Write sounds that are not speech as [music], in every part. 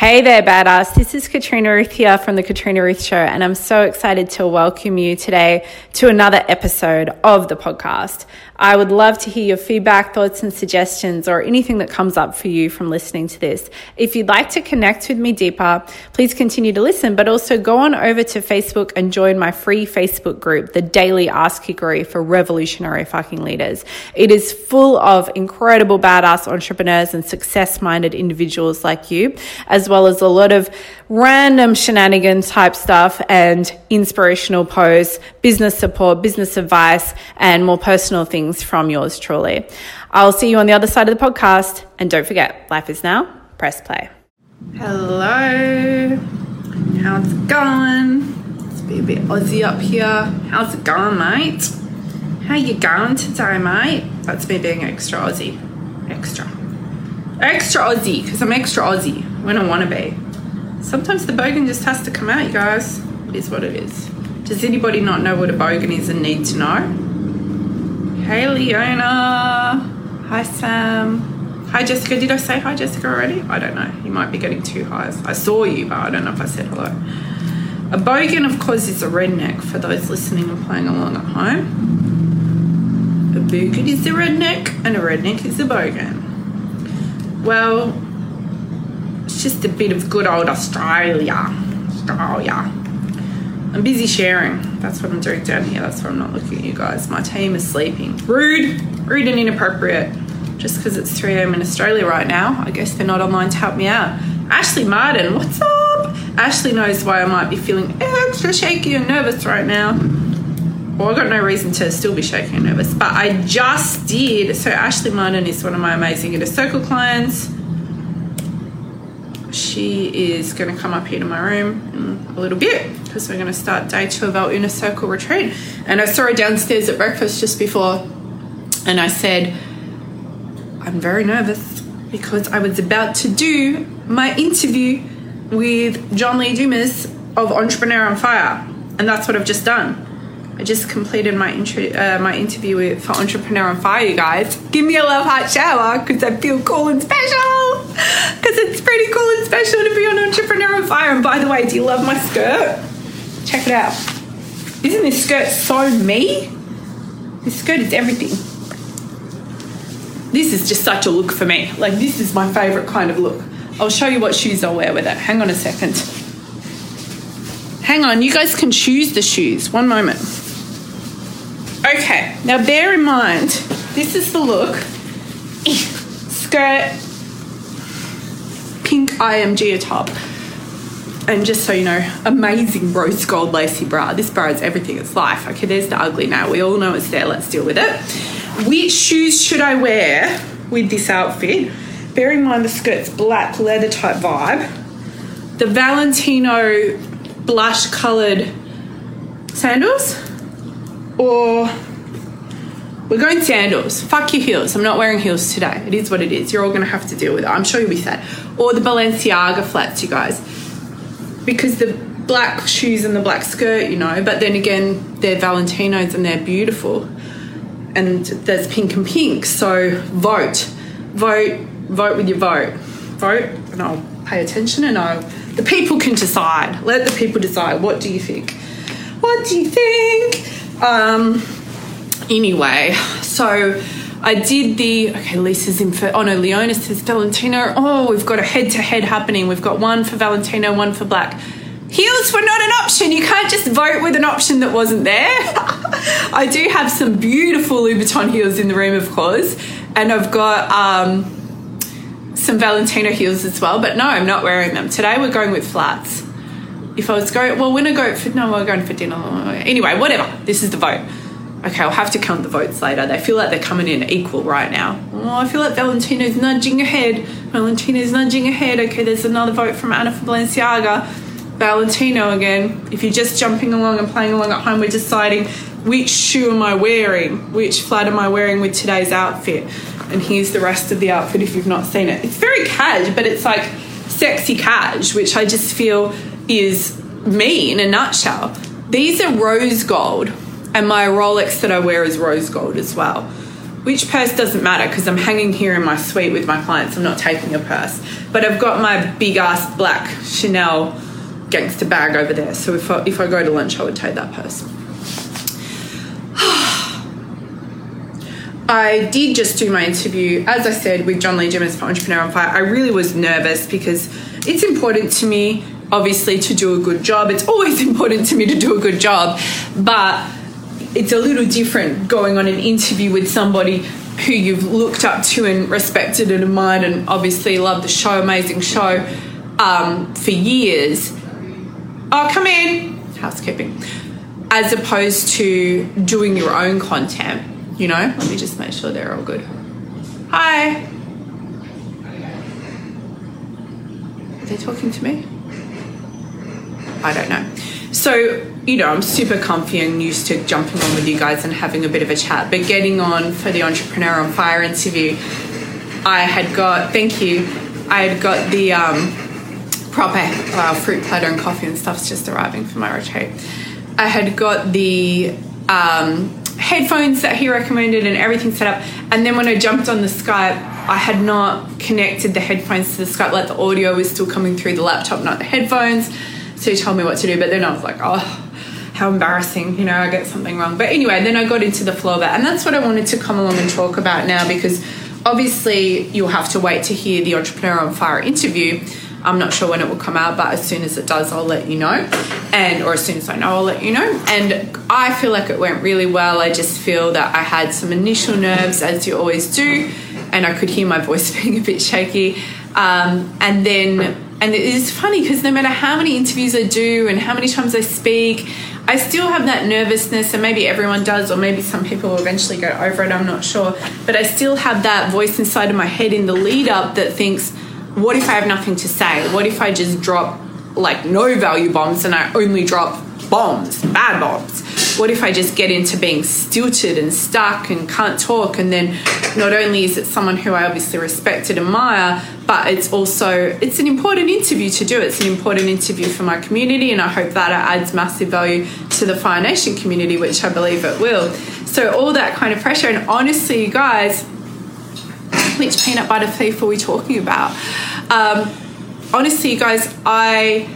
Hey there, badass. This is Katrina Ruth here from The Katrina Ruth Show, and I'm so excited to welcome you today to another episode of the podcast. I would love to hear your feedback, thoughts, and suggestions, or anything that comes up for you from listening to this. If you'd like to connect with me deeper, please continue to listen, but also go on over to Facebook and join my free Facebook group, the Daily Kickassery for Revolutionary Fucking Leaders. It is full of incredible badass entrepreneurs and success minded individuals like you, as well as a lot of random shenanigans type stuff and inspirational posts, business support, business advice, and more personal things from yours truly. I'll see you on the other side of the podcast. And don't forget, life is now. Press play. Hello. How's it going? Let's be a bit Aussie up here. How's it going, mate? How you going today, mate? That's me being extra Aussie. Extra. Extra Aussie, because I'm extra Aussie when I want to be. Sometimes the bogan just has to come out, you guys. It is what it is. Does anybody not know what a bogan is and need to know? Hey, Leona. Hi, Sam. Hi, Jessica. Did I say hi, Jessica, already? I don't know. You might be getting two highs. I saw you, but I don't know if I said hello. A bogan, of course, is a redneck for those listening and playing along at home. A bogan is a redneck, and a redneck is a bogan. Well, it's just a bit of good old Australia. Australia. I'm busy sharing. That's what I'm doing down here. That's why I'm not looking at you guys. My team is sleeping. Rude, rude and inappropriate. Just because it's 3 a.m. in Australia right now, I guess they're not online to help me out. Ashley Martin, what's up? Ashley knows why I might be feeling extra shaky and nervous right now. Well, I've got no reason to still be shaky and nervous, but I just did. So, Ashley Martin is one of my amazing Inner Circle clients she is going to come up here to my room in a little bit because we're going to start day two of our inner circle retreat. And I saw her downstairs at breakfast just before, and I said, I'm very nervous because I was about to do my interview with John Lee Dumas of Entrepreneur on Fire, and that's what I've just done. I just completed my intro, uh, my interview with, for Entrepreneur on Fire, you guys. Give me a love heart shower because I feel cool and special. [laughs] Because it's pretty cool and special to be on Entrepreneur on Fire. And by the way, do you love my skirt? Check it out. Isn't this skirt so me? This skirt is everything. This is just such a look for me. Like, this is my favourite kind of look. I'll show you what shoes I'll wear with it. Hang on a second. Hang on, you guys can choose the shoes. One moment. Okay, now bear in mind, this is the look. Skirt, pink IMG top. And just so you know, amazing rose gold lacy bra. This bra is everything, it's life. Okay, there's the ugly now. We all know it's there, let's deal with it. Which shoes should I wear with this outfit? Bear in mind the skirt's black leather type vibe. The Valentino blush coloured sandals or we're going sandals. Fuck your heels. I'm not wearing heels today. It is what it is. You're all going to have to deal with it. I'm sure you'll be sad. Or the Balenciaga flats, you guys. Because the black shoes and the black skirt, you know, but then again, they're Valentinos and they're beautiful. And there's pink and pink. So vote. Vote. Vote with your vote. Vote, and I'll pay attention and I'll. The people can decide. Let the people decide. What do you think? What do you think? Um, anyway, so I did the okay. Lisa's in for oh no, Leona says Valentino. Oh, we've got a head to head happening. We've got one for Valentino, one for Black. Heels were not an option. You can't just vote with an option that wasn't there. [laughs] I do have some beautiful Louboutin heels in the room, of course, and I've got um, some Valentino heels as well. But no, I'm not wearing them today. We're going with flats if I was going, well, when I go for, no, we're going for dinner. Anyway, whatever. This is the vote. Okay, I'll have to count the votes later. They feel like they're coming in equal right now. Oh, I feel like Valentino's nudging ahead. Valentino's nudging ahead. Okay, there's another vote from Anna for Balenciaga. Valentino again. If you're just jumping along and playing along at home, we're deciding which shoe am I wearing? Which flat am I wearing with today's outfit? And here's the rest of the outfit if you've not seen it. It's very cash, but it's like sexy cash, which I just feel is me in a nutshell. These are rose gold, and my Rolex that I wear is rose gold as well. which purse doesn't matter because I'm hanging here in my suite with my clients. I'm not taking a purse. But I've got my big ass black Chanel gangster bag over there. So if I, if I go to lunch, I would take that purse. [sighs] I did just do my interview, as I said, with John Lee Dumas for Entrepreneur on Fire. I really was nervous because it's important to me, obviously, to do a good job. It's always [laughs] important to me to do a good job, but it's a little different going on an interview with somebody who you've looked up to and respected and admired and obviously loved the show, amazing show, um, for years. Oh, come in, housekeeping. As opposed to doing your own content you know, let me just make sure they're all good. Hi. Are they talking to me? I don't know. So, you know, I'm super comfy and used to jumping on with you guys and having a bit of a chat. But getting on for the Entrepreneur on Fire interview, I had got, thank you, I had got the um, proper uh, fruit platter and coffee and stuff's just arriving for my retreat. I had got the um, headphones that he recommended and everything set up. And then when I jumped on the Skype, I had not connected the headphones to the Skype, like the audio was still coming through the laptop, not the headphones. So he told me what to do, but then I was like, oh, how embarrassing, you know, I get something wrong. But anyway, then I got into the flow of it. And that's what I wanted to come along and talk about now because obviously you'll have to wait to hear the Entrepreneur on Fire interview. I'm not sure when it will come out, but as soon as it does, I'll let you know. And or as soon as I know, I'll let you know. And I feel like it went really well. I just feel that I had some initial nerves, as you always do, and I could hear my voice [laughs] being a bit shaky. Um, and then, and it is funny because no matter how many interviews I do and how many times I speak, I still have that nervousness, and maybe everyone does, or maybe some people will eventually get over it. I'm not sure, but I still have that voice inside of my head in the lead up that thinks what if I have nothing to say? What if I just drop like no value bombs and I only drop bombs, bad bombs? What if I just get into being stilted and stuck and can't talk? And then not only is it someone who I obviously respect and admire, but it's also it's an important interview to do. It's an important interview for my community, and I hope that it adds massive value to the Fire Nation community, which I believe it will. So all that kind of pressure, and honestly, you guys which peanut butter thief are we talking about? Um, honestly, you guys, I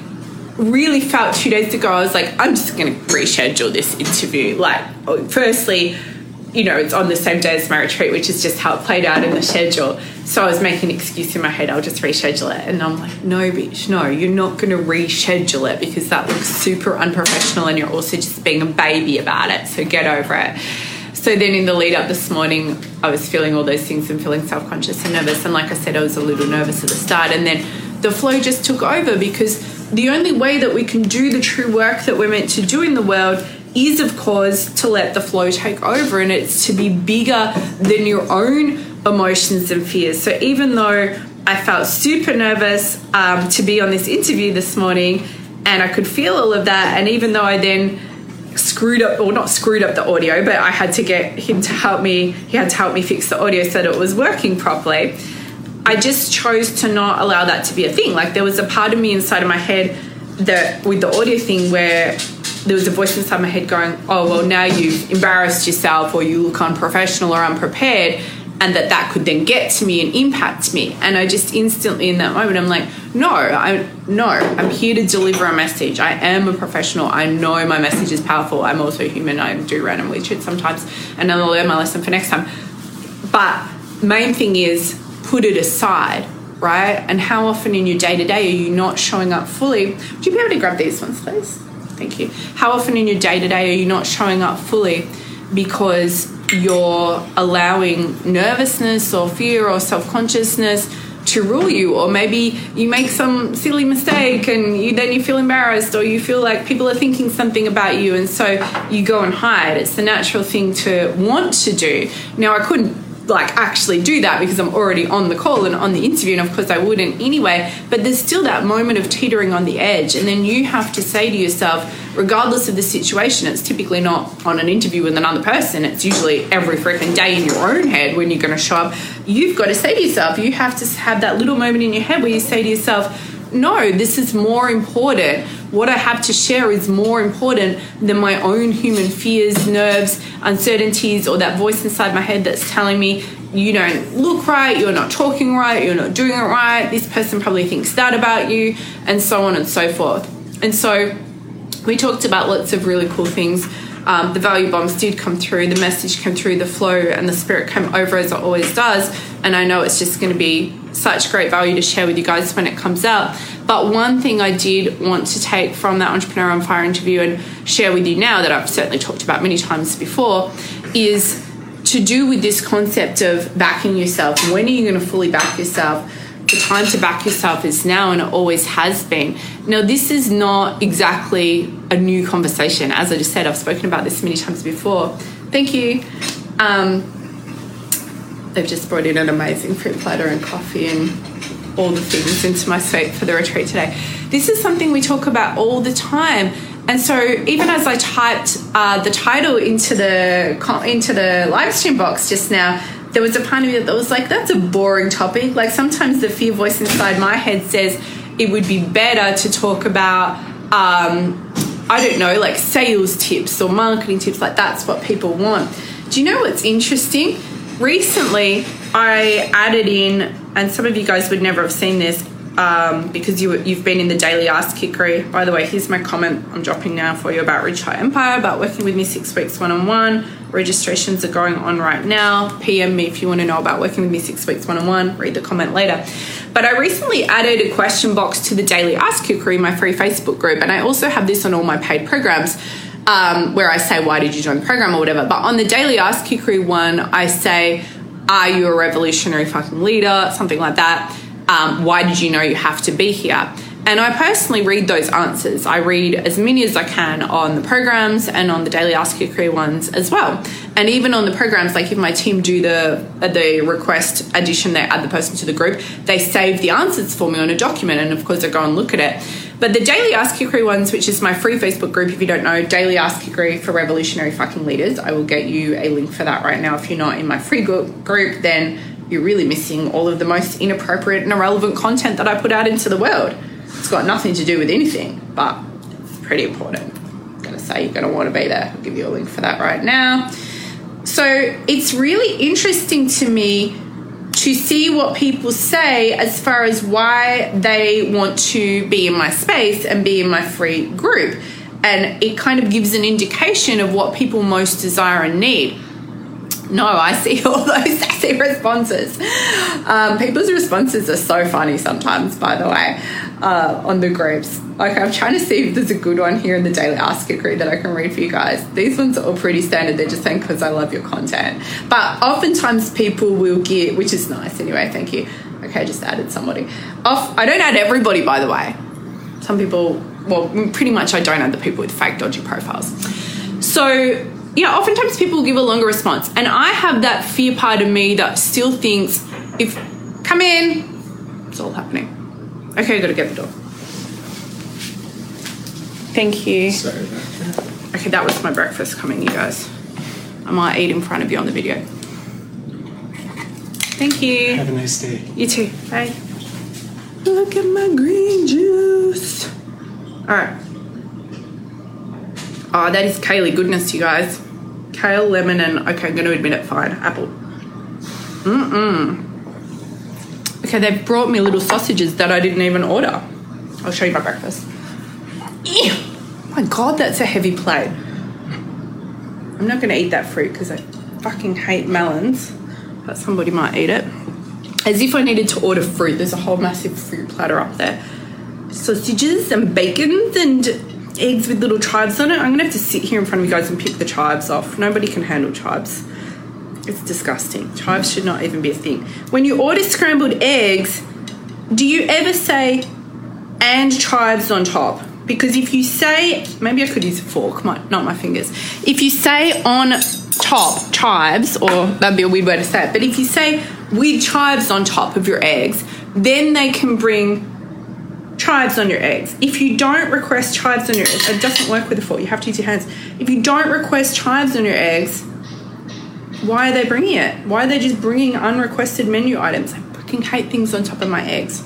really felt two days ago, I was like, I'm just going to reschedule this interview. Like, firstly, you know, it's on the same day as my retreat, which is just how it played out in the schedule. So I was making an excuse in my head, I'll just reschedule it. And I'm like, no, bitch, no, you're not going to reschedule it because that looks super unprofessional and you're also just being a baby about it. So get over it. So then in the lead up this morning, I was feeling all those things and feeling self conscious and nervous. And like I said, I was a little nervous at the start. And then the flow just took over because the only way that we can do the true work that we're meant to do in the world is, of course, to let the flow take over and it's to be bigger than your own emotions and fears. So even though I felt super nervous um, to be on this interview this morning and I could feel all of that, and even though I then screwed up or not screwed up the audio but i had to get him to help me he had to help me fix the audio so that it was working properly i just chose to not allow that to be a thing like there was a part of me inside of my head that with the audio thing where there was a voice inside my head going oh well now you've embarrassed yourself or you look unprofessional or unprepared and that that could then get to me and impact me. And i just instantly in that moment i'm like no i no i'm here to deliver a message. I am a professional. I know my message is powerful. I'm also human. I do randomly shit sometimes and i'll learn my lesson for next time. But main thing is put it aside right? And how often in your day-to-day are you not showing up fully? Would you be able to grab these ones please thank you. How often in your day-to-day are you not showing up fully because you're allowing nervousness or fear or self consciousness to rule you? Or maybe you make some silly mistake and you then you feel embarrassed or you feel like people are thinking something about you and so you go and hide. It's the natural thing to want to do. Now i couldn't like actually do that because I'm already on the call and on the interview, and of course I wouldn't anyway. But there's still that moment of teetering on the edge, and then you have to say to yourself, regardless of the situation, it's typically not on an interview with another person, it's usually every freaking day in your own head when you're going to show up. You've got to say to yourself, you have to have that little moment in your head where you say to yourself, no, this is more important. What I have to share is more important than my own human fears, nerves, uncertainties, or that voice inside my head that's telling me you don't look right, you're not talking right, you're not doing it right, this person probably thinks that about you, and so on and so forth. And so we talked about lots of really cool things. Um, the value bombs did come through, the message came through, the flow and the spirit came over as it always does. And I know it's just going to be such great value to share with you guys when it comes out. But one thing I did want to take from that Entrepreneur on Fire interview and share with you now that I've certainly talked about many times before is to do with this concept of backing yourself. When are you going to fully back yourself? The time to back yourself is now, and it always has been. Now, this is not exactly a new conversation. As I just said, I've spoken about this many times before. Thank you. Um, they've just brought in an amazing fruit platter and coffee and all the things into my suite for the retreat today. This is something we talk about all the time. And so, even as I typed uh, the title into the into the live stream box just now, there was a part of me that was like, "That's a boring topic." Like sometimes the fear voice inside my head says it would be better to talk about, um, I don't know, like sales tips or marketing tips. Like that's what people want. Do you know what's interesting? Recently, I added in, and some of you guys would never have seen this um, because you, you've been in the daily Kickassery. By the way, here's my comment I'm dropping now for you about Rich Hot Empire, about working with me six weeks one on one. Registrations are going on right now. PM me if you want to know about working with me six weeks one on one. Read the comment later. But I recently added a question box to the daily Kickassery, my free Facebook group, and I also have this on all my paid programs. Um, where I say, Why did you join the program or whatever. But on the daily Kickassery one, I say, Are you a revolutionary fucking leader? Something like that um, why did you know you have to be here? And I personally read those answers. I read as many as I can on the programs and on the daily Kickassery ones as well. And even on the programs, like if my team do the the request addition, they add the person to the group, they save the answers for me on a document, and of course I go and look at it. But the daily Kickassery ones, which is my free Facebook group, if you don't know, daily Kickassery for revolutionary fucking leaders, I will get you a link for that right now. If you're not in my free group, then you're really missing all of the most inappropriate and irrelevant content that I put out into the world. It's got nothing to do with anything, but it's pretty important. I'm to say you're to want to be there. I'll give you a link for that right now. So it's really interesting to me to see what people say as far as why they want to be in my space and be in my free group. And it kind of gives an indication of what people most desire and need. No, I see all those [laughs] sassy responses. Um, people's responses are so funny sometimes, by the way, uh, on the groups. Like, I'm trying to see if there's a good one here in the Daily Ask It group that I can read for you guys. These ones are all pretty standard. They're just saying because I love your content. But oftentimes people will get, which is nice anyway, thank you. Okay, I just added somebody. Off, I don't add everybody, by the way. Some people, well, pretty much I don't add the people with fake, dodgy profiles. So yeah, oftentimes people give a longer response. And I have that fear part of me that still thinks, if come in, it's all happening. Okay, I gotta get the door. Thank you. Sorry about that. Okay, that was my breakfast coming, you guys. I might eat in front of you on the video. Thank you. Have a nice day. You too. Bye. Look at my green juice. All right. Oh, that is Kaylee goodness, you guys. Kale, lemon, and okay, I'm going to admit it, fine, apple. Mm-mm. Okay, they've brought me little sausages that I didn't even order. I'll show you my breakfast. My God, that's a heavy plate. I'm not going to eat that fruit because I fucking hate melons, but somebody might eat it. As if I needed to order fruit. There's a whole massive fruit platter up there. Sausages and bacons and eggs with little chives on it. I'm gonna have to sit here in front of you guys and pick the chives off. Nobody can handle chives. It's disgusting. Chives should not even be a thing. When you order scrambled eggs, do you ever say and chives on top? Because if you say, maybe I could use a fork, my, not my fingers. If you say on top chives, or that'd be a weird way to say it, but if you say with chives on top of your eggs, then they can bring chives on your eggs. If you don't request chives on your eggs, it doesn't work with a fork. You have to use your hands. If you don't request chives on your eggs, why are they bringing it? Why are they just bringing unrequested menu items? I fucking hate things on top of my eggs.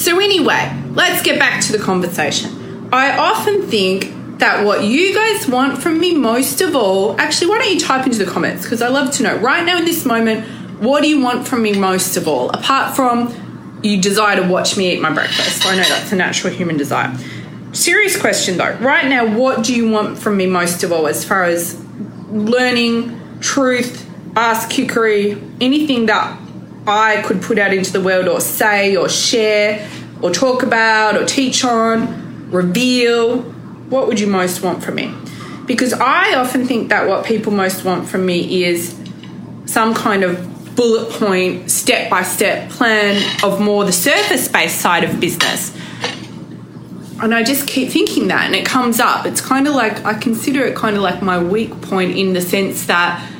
So, anyway, let's get back to the conversation. I often think that what you guys want from me most of all, actually, why don't you type into the comments? Because I love to know right now in this moment, what do you want from me most of all? Apart from you desire to watch me eat my breakfast. I know that's a natural human desire. Serious question though. Right now, what do you want from me most of all as far as learning, truth, kickassery, anything that I could put out into the world or say or share or talk about or teach on, reveal? What would you most want from me? Because I often think that what people most want from me is some kind of bullet point, step by step plan of more the surface based side of business. And I just keep thinking that, and it comes up. It's kind of like I consider it kind of like my weak point in the sense that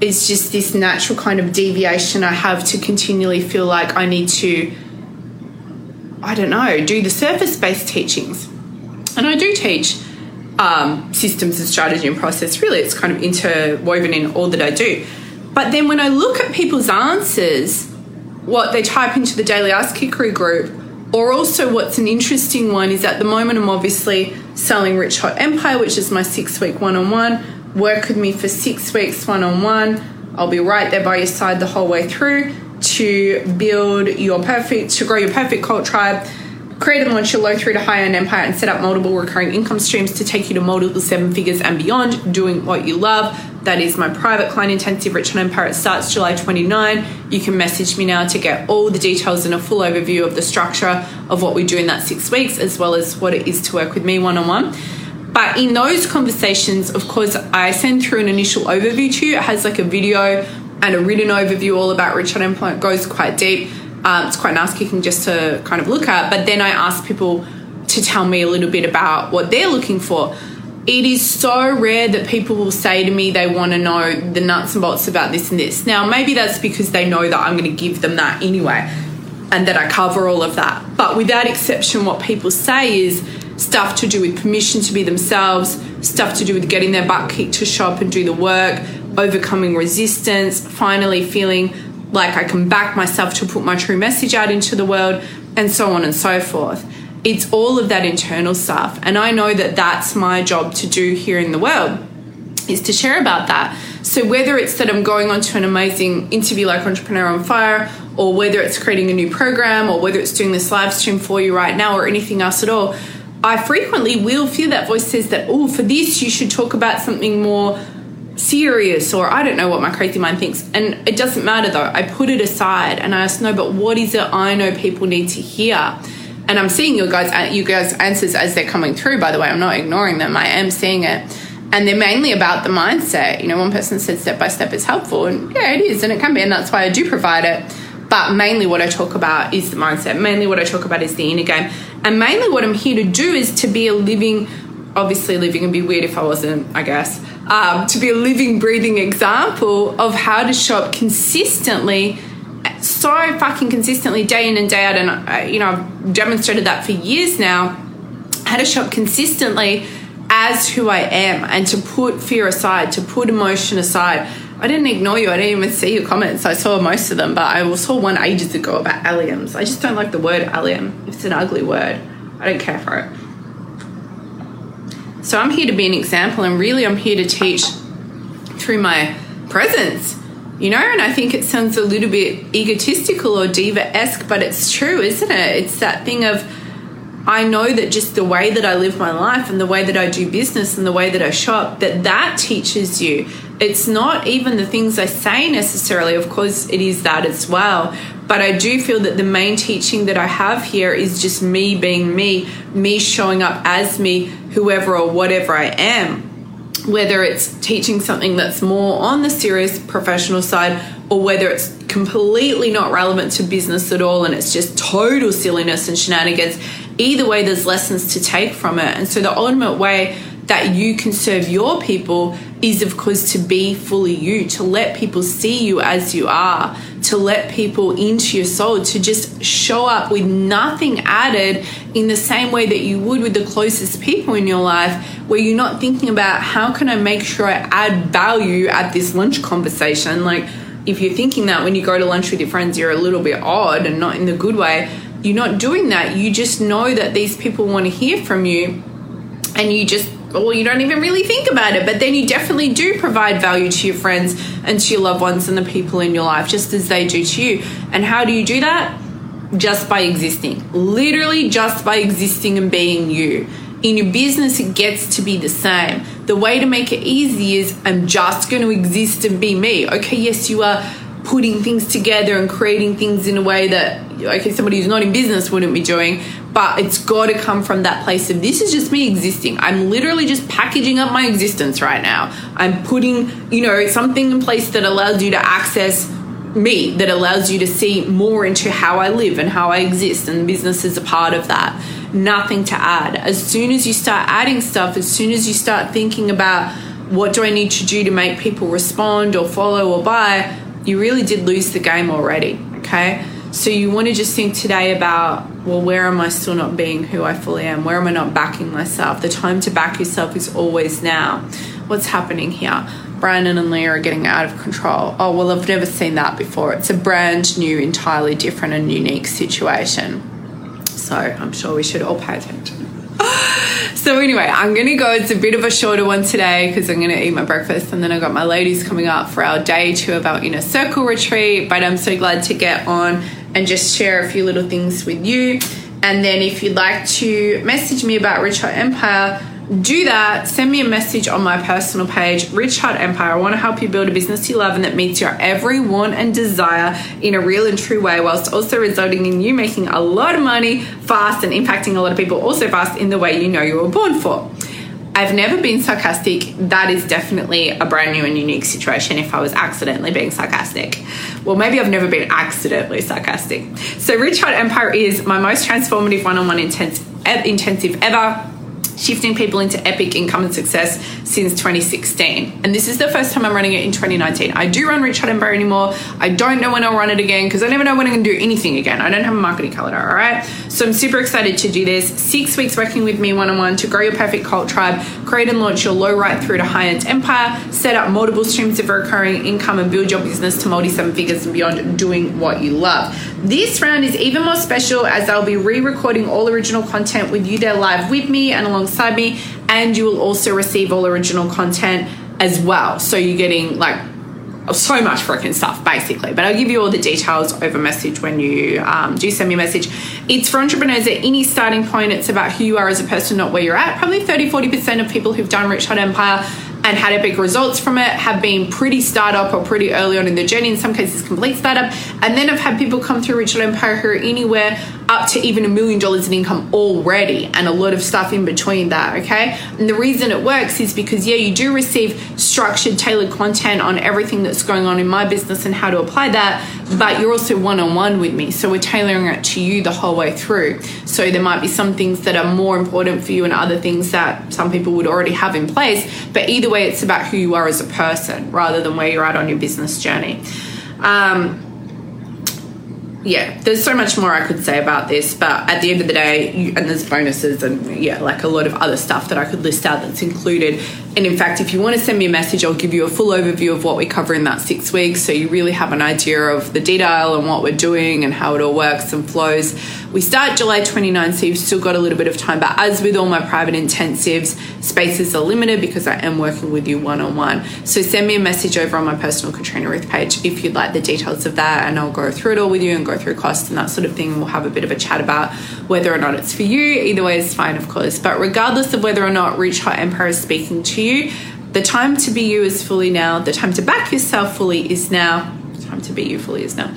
it's just this natural kind of deviation I have to continually feel like I need to, I don't know, do the surface based teachings. And I do teach um, systems and strategy and process. Really, it's kind of interwoven in all that I do. But then when I look at people's answers, what they type into the Daily Kickassery group, or also what's an interesting one is at the moment I'm obviously selling Rich Hot Empire, which is my six week one on one. Work with me for six weeks one on one. I'll be right there by your side the whole way through to build your perfect, to grow your perfect cult tribe create and launch your low through to high end empire and set up multiple recurring income streams to take you to multiple seven figures and beyond doing what you love. That is my private client intensive Rich Hot Empire. It starts July 29. You can message me now to get all the details and a full overview of the structure of what we do in that six weeks, as well as what it is to work with me one on one. But in those conversations, of course, I send through an initial overview to you. It has like a video and a written overview all about Rich Hot Empire. It goes quite deep um, it's quite nice kicking just to kind of look at. But then I ask people to tell me a little bit about what they're looking for. It is so rare that people will say to me they want to know the nuts and bolts about this and this. Now, maybe that's because they know that I'm going to give them that anyway and that I cover all of that. But without exception, what people say is stuff to do with permission to be themselves, stuff to do with getting their butt kicked to show up and do the work, overcoming resistance, finally feeling like I can back myself to put my true message out into the world, and so on and so forth. It's all of that internal stuff. And I know that that's my job to do here in the world is to share about that. So whether it's that I'm going on to an amazing interview like Entrepreneur on Fire, or whether it's creating a new program, or whether it's doing this live stream for you right now, or anything else at all, I frequently will feel that voice says that, oh, for this you should talk about something more serious or I don't know what my crazy mind thinks. And it doesn't matter though. I put it aside and I ask, no, but what is it I know people need to hear? And I'm seeing your guys, you guys' answers as they're coming through. By the way, I'm not ignoring them. I am seeing it, and they're mainly about the mindset. You know, one person said step by step is helpful, and yeah, it is, and it can be, and that's why I do provide it. But mainly, what I talk about is the mindset. Mainly, what I talk about is the inner game, and mainly, what I'm here to do is to be a living obviously living would be weird if I wasn't, I guess, um, to be a living, breathing example of how to show up consistently, so fucking consistently, day in and day out. And, uh, you know, I've demonstrated that for years now, how to show up consistently as who I am and to put fear aside, to put emotion aside. I didn't ignore you. I didn't even see your comments. I saw most of them, but I saw one ages ago about alliums. I just don't like the word allium. It's an ugly word. I don't care for it. So I'm here to be an example, and really, I'm here to teach through my presence, you know. And I think it sounds a little bit egotistical or diva esque, but it's true, isn't it? It's that thing of I know that just the way that I live my life and the way that I do business and the way that I shop, that that teaches you. It's not even the things I say necessarily, of course, it is that as well. But I do feel that the main teaching that I have here is just me being me, me showing up as me, whoever or whatever I am. Whether it's teaching something that's more on the serious professional side or whether it's completely not relevant to business at all and it's just total silliness and shenanigans either way, there's lessons to take from it. And so the ultimate way that you can serve your people is, of course, to be fully you, to let people see you as you are, to let people into your soul, to just show up with nothing added in the same way that you would with the closest people in your life, where you're not thinking about how can I make sure I add value at this lunch conversation. Like, if you're thinking that when you go to lunch with your friends, you're a little bit odd and not in the good way, you're not doing that. You just know that these people want to hear from you and you just or you don't even really think about it, but then you definitely do provide value to your friends and to your loved ones and the people in your life, just as they do to you. And how do you do that? Just by existing. Literally, just by existing and being you. In your business, it gets to be the same. The way to make it easy is I'm just going to exist and be me. Okay, yes, you are putting things together and creating things in a way that okay somebody who's not in business wouldn't be doing but it's got to come from that place of this is just me existing. I'm literally just packaging up my existence right now. I'm putting you know something in place that allows you to access me that allows you to see more into how i live and how i exist and business is a part of that. Nothing to add. As soon as you start adding stuff as soon as you start thinking about what do i need to do to make people respond or follow or buy you really did lose the game already, okay? So you want to just think today about, well, where am I still not being who I fully am? Where am I not backing myself? The time to back yourself is always now. What's happening here? Brandon and Leah are getting out of control. Oh, well, I've never seen that before. It's a brand new, entirely different and unique situation. So I'm sure we should all pay attention. [gasps] so anyway, I'm gonna go. It's a bit of a shorter one today because I'm gonna eat my breakfast and then I've got my ladies coming up for our day two of our inner circle retreat. But I'm so glad to get on and just share a few little things with you. And then if you'd like to message me about Rich Hot Empire, do that. Send me a message on my personal page, Rich Hot Empire. I want to help you build a business you love and that meets your every want and desire in a real and true way, whilst also resulting in you making a lot of money fast and impacting a lot of people also fast in the way you know you were born for. I've never been sarcastic. That is definitely a brand new and unique situation if I was accidentally being sarcastic. Well, maybe I've never been accidentally sarcastic. So, Rich Hot Empire is my most transformative one on one intensive ever shifting people into epic income and success since 2016. And this is the first time I'm running it in 2019. I do run Rich Hot Empire anymore. I don't know when I'll run it again because I never know when I'm going to do anything again. I don't have a marketing calendar, all right? So I'm super excited to do this. Six weeks working with me one on one to grow your perfect cult tribe, create and launch your low right through to high end empire, set up multiple streams of recurring income, and build your business to multi seven figures and beyond doing what you love. This round is even more special as I'll be re recording all original content with you there live with me and alongside alongside me, and you will also receive all original content as well. So you're getting like so much freaking stuff basically. But i'll give you all the details over message when you um, do send me a message. It's for entrepreneurs at any starting point. It's about who you are as a person not where you're at. Probably 30 40% of people who've done rich hot empire and had epic results from it have been pretty startup or pretty early on in the journey, in some cases complete startup. And then I've had people come through Rich Hot Empire who are anywhere up to even a million dollars in income already and a lot of stuff in between that, okay? And the reason it works is because, yeah, you do receive structured, tailored content on everything that's going on in my business and how to apply that, but you're also one on one with me. So we're tailoring it to you the whole way through. So there might be some things that are more important for you and other things that some people would already have in place, but either way, it's about who you are as a person rather than where you're at on your business journey. Um, yeah, there's so much more I could say about this, but at the end of the day, you, and there's bonuses and yeah, like a lot of other stuff that I could list out that's included. And in fact, if you want to send me a message, I'll give you a full overview of what we cover in that six weeks so you really have an idea of the detail and what we're doing and how it all works and flows. We start July 29, so you've still got a little bit of time. But as with all my private intensives, spaces are limited because I am working with you one on one. So send me a message over on my personal Katrina Ruth page if you'd like the details of that, and I'll go through it all with you and go through costs and that sort of thing. We'll have a bit of a chat about whether or not it's for you. Either way is fine, of course. But regardless of whether or not Rich Hot Empire is speaking you, the time to be you is fully now. The time to back yourself fully is now. The time to be you fully is now.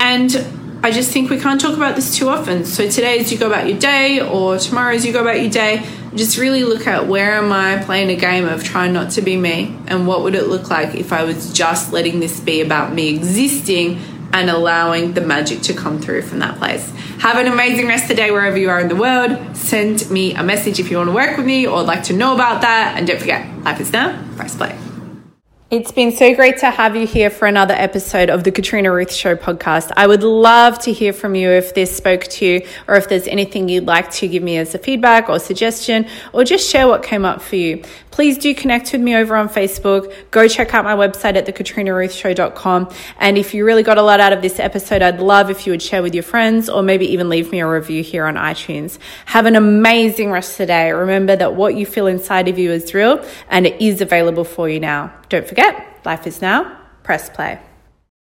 And I just think we can't talk about this too often. So today, as you go about your day, or tomorrow, as you go about your day, just really look at where am I playing a game of trying not to be me, and what would it look like if I was just letting this be about me existing and allowing the magic to come through from that place. Have an amazing rest of the day wherever you are in the world. Send me a message if you want to work with me or like to know about that. And don't forget, life is now, press play. It's been so great to have you here for another episode of the Katrina Ruth Show podcast. I would love to hear from you if this spoke to you or if there's anything you'd like to give me as a feedback or suggestion or just share what came up for you. Please do connect with me over on Facebook. Go check out my website at thekatrinaruthshow.com. And if you really got a lot out of this episode, I'd love if you would share with your friends or maybe even leave me a review here on iTunes. Have an amazing rest of the day. Remember that what you feel inside of you is real and it is available for you now. Don't forget, life is now. Press play.